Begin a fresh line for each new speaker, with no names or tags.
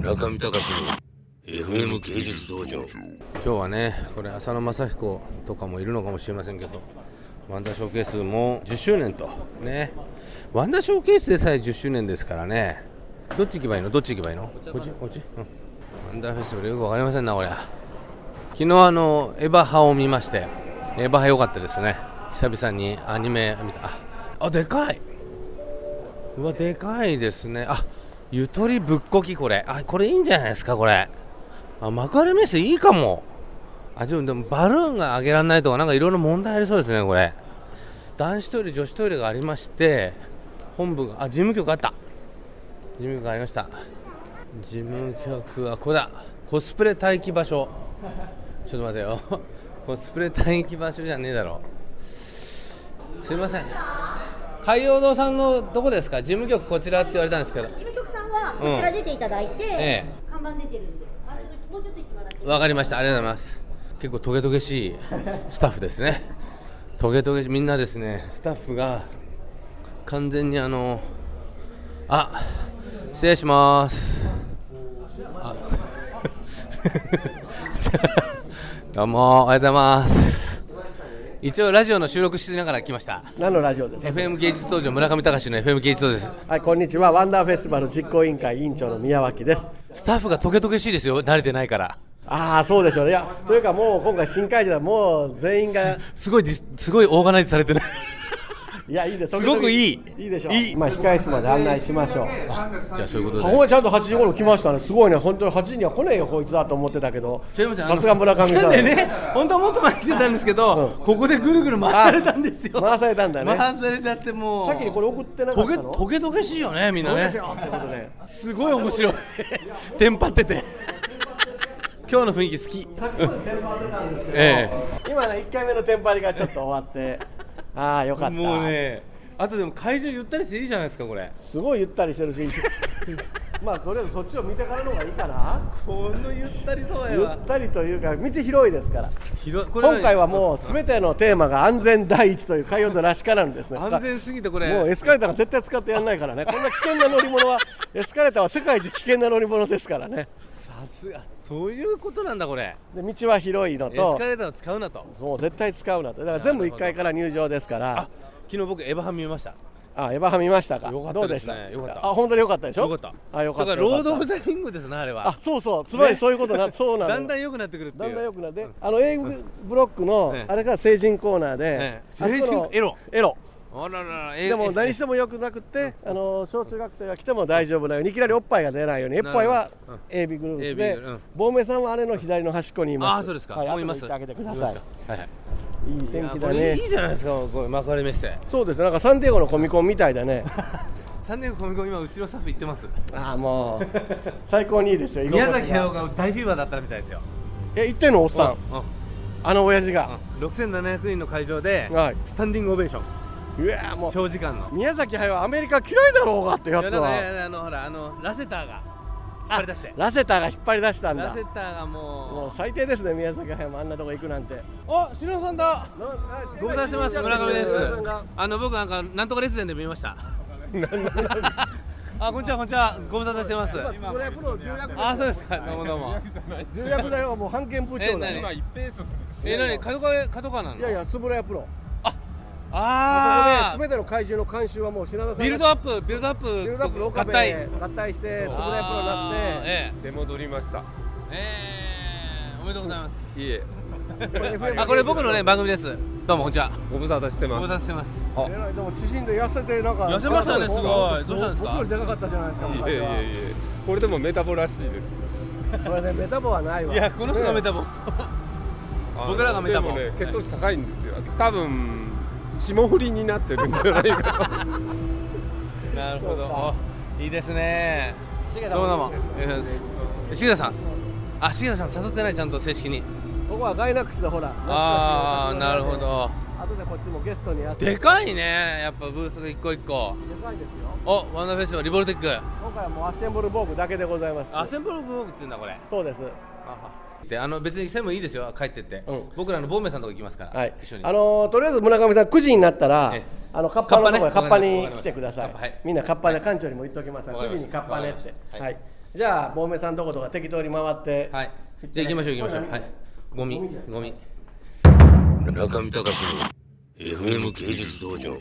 村上隆の FM 芸術道場。今日はねこれ浅野正彦とかもいるのかもしれませんけどワンダーショーケースも10周年とね。ワンダーショーケースでさえ10周年ですからね。どっち行けばいいの？どっち行けばいいの？こっち？こっち、うん、ワンダーフェスティバルよくわかりませんなこれ昨日あのエヴァ派を見ましてエヴァ派良かったですね。久々にアニメ見た。ああでかい。うわでかいですね。あゆとりぶっこきこれ。あこれいいんじゃないですかこれ。あ幕張メッセいいかも。あでもでもバルーンが上げられないとかなんかいろいろ問題ありそうですねこれ。男子トイレ女子トイレがありまして本部があ事務局あった。事務局ありました。事務局はここだ。コスプレ待機場所。ちょっと待てよ。コスプレ待機場所じゃねえだろ。すいません。海洋堂さんのどこですか？事務局こちらって言われたんですけど。
はこちら出ていただいて、
え
看板出てるんで、あすぐもうちょっと行ってもらって。
わかりました。ありがとうございます。結構トゲトゲしいスタッフですね。トゲトゲみんなですね。スタッフが完全にあのあ失礼します。あ。どうもおはようございます一応ラジオの収録しながら来ました。
何のラジオですか
？FM 芸術道場村上隆の FM 芸術道場です。
はいこんにちは。ワンダーフェスティバル実行委員会委員長の宮脇です。
スタッフがトゲトゲしいですよ。慣れてないから。
ああそうでしょうね。いやというかもう今回新会場はもう全員が
す ごいディスすごいオーガナイズされてない？
いやいいです。
すごくいい。
いいでしょう。
いい。
まあ控え室まで案内しましょう。
じゃあそういうことで。
母親ちゃんと8時頃来ましたね。すごいね。本当に8時には来ねえよこいつだと思ってたけどさすが村上さん。
でね本当はもっと前に来てたんですけど、ここでぐるぐる回されたんですよ。
回されたんだね。
回されちゃってもう。
さっきにこれ送ってなかったの？
トゲトゲしいよねみんなね。
す
ごい面白い。テンパってて。今日の雰囲気好き。
さっきまでテンパってたんですけど、
え
今ね1回目のテンパりがちょっと終わってああよかった。
もうねあとでも会場ゆったりしていいじゃないですかこれ。
すごいゆったりしてるし。まあとりあえずそっちを見てからの方がいいかな。
このゆったりとは
ゆったりというか道広いですから。
広いこれ
今回はもうすべてのテーマが安全第一という海洋度らしからぬですね。
安全すぎてこれ。
もうエスカレーターが絶対使ってやらないからね。こんな危険な乗り物はエスカレーターは世界一危険な乗り物ですからね
さすが。そういうことなんだこれ。
で道は広いの
エス
と
カレーターを使うなと。
もう絶対使うなと。だから全部1階から入場ですから。
あ昨日僕エヴァハン見ました。
あエヴァハ見ましたか。
よかった
どうで
すね
た？
よかった。
あ本当によかったでしょ？
よかった。
あよかった
だからロード・オブ・ザ・リングですなあれは。
たあそうそう。つまりそういうことな そうなの
だ。んだん良くなってくるっていう。
だんだん良くなって、あの A ブロックの
ええ
あれが成人コーナーで、
成人エロ。
エロ
あらら
でも何してもよくなくって、あの小中学生が来ても大丈夫なようにいきなりおっぱいが出ないように、おっぱいは AB グループで
グループ、
亡命さんはあれの左の端っこにいます。
ああそうですか、
はい、
もういます。
後で行ってあげてください。
はいはい。
いい天気だ
いやこれい
ね。
いじゃないですか。これ幕張メッセ。
そうですね、なんかサンディエゴのコミコンみたいだね。
3年コミコン今うちのスタッフ行ってます。
ああ、もう最高にいいですよ。
宮崎駿が大フィーバーだったみたいですよ。
え、行ってんのおっさん、
うん。
あの親父が。
うん。6700人の会場で
はい。
スタンディングオベーション
うわもう。
長時間の。
宮崎駿はアメリカ嫌いだろうがってやつは。
ねあのほらあのラセターが。引っ張り出して。
ラセターが引っ張り出したんだ。
ラセ。ターが
も
も
う最低ですね、宮崎駿もあんなとこ行くなんて。
うあ篠野さんだ。ご無沙汰してます村上です。あの僕なんかなんとか列伝で見ました。あこんにちはこんにちは。ご無沙汰してます。
がこれプロ重役
あそうですか。どうもどうも。
重役だよもう半券部長だ
え
よ
何え何？角川角川なの？
いやいや円谷プロ
あ
あ
あ
そこで全ての怪獣の監修はもう品田さんが
ビルドアップビルドアップ
ビルドアップ
合体。
合体して円谷プロになって。
あーえ。
出戻りました。
ええ。えおめでとうございます。
いえ、
これ FM
あこれ僕のね番組です。どうもこんにちは。
ご無沙汰してます。
ご無沙汰してます。
あ。
えらいでも知人で痩せてなんか
痩せましたねすごい。どうしたんですか？
僕よりでかかったじゃないですか
いえい
昔は
えいえ、これでもメタボらしいです。
それでメタボはないわ。
いやこの人がメタボ。僕らがメタボ。
でもね、血糖値高いんですよ。多分霜降りになってるんじゃないか。と。
なるほど。おいいですね。どうも。重田さん。あ重田さん誘ってないちゃんと正式に。
ここはガイナックスでほら
ああなるほど。
後でこっちもゲストにやって。
でかいね。やっぱブースが一個一個。
でかいですよ。
おワンダーフェスティバルリボルテック。
今回はもうアッセンブルボーグだけでございます。
アセンブルブログって言うんだこれ。
そうです
であの別にせんもいいですよ帰ってって、
うん。
僕らのボンメさんのとこ行きますから、
はい。
一緒に。
あのーとりあえず村上さん9時になったら
ええ。
あのカッパのところ
カッパね。
カッパに来てください。
カッパはい。
みんなカッパで館長にも言っておきますが9
わかりました。
時にカッパねって。
わかりました。
はい。じゃあ、ボーメさんとことか適当に回って、
はい。じゃあ行きましょう行きましょう。はい。ゴミ。ゴミ中見隆の FM 芸術道場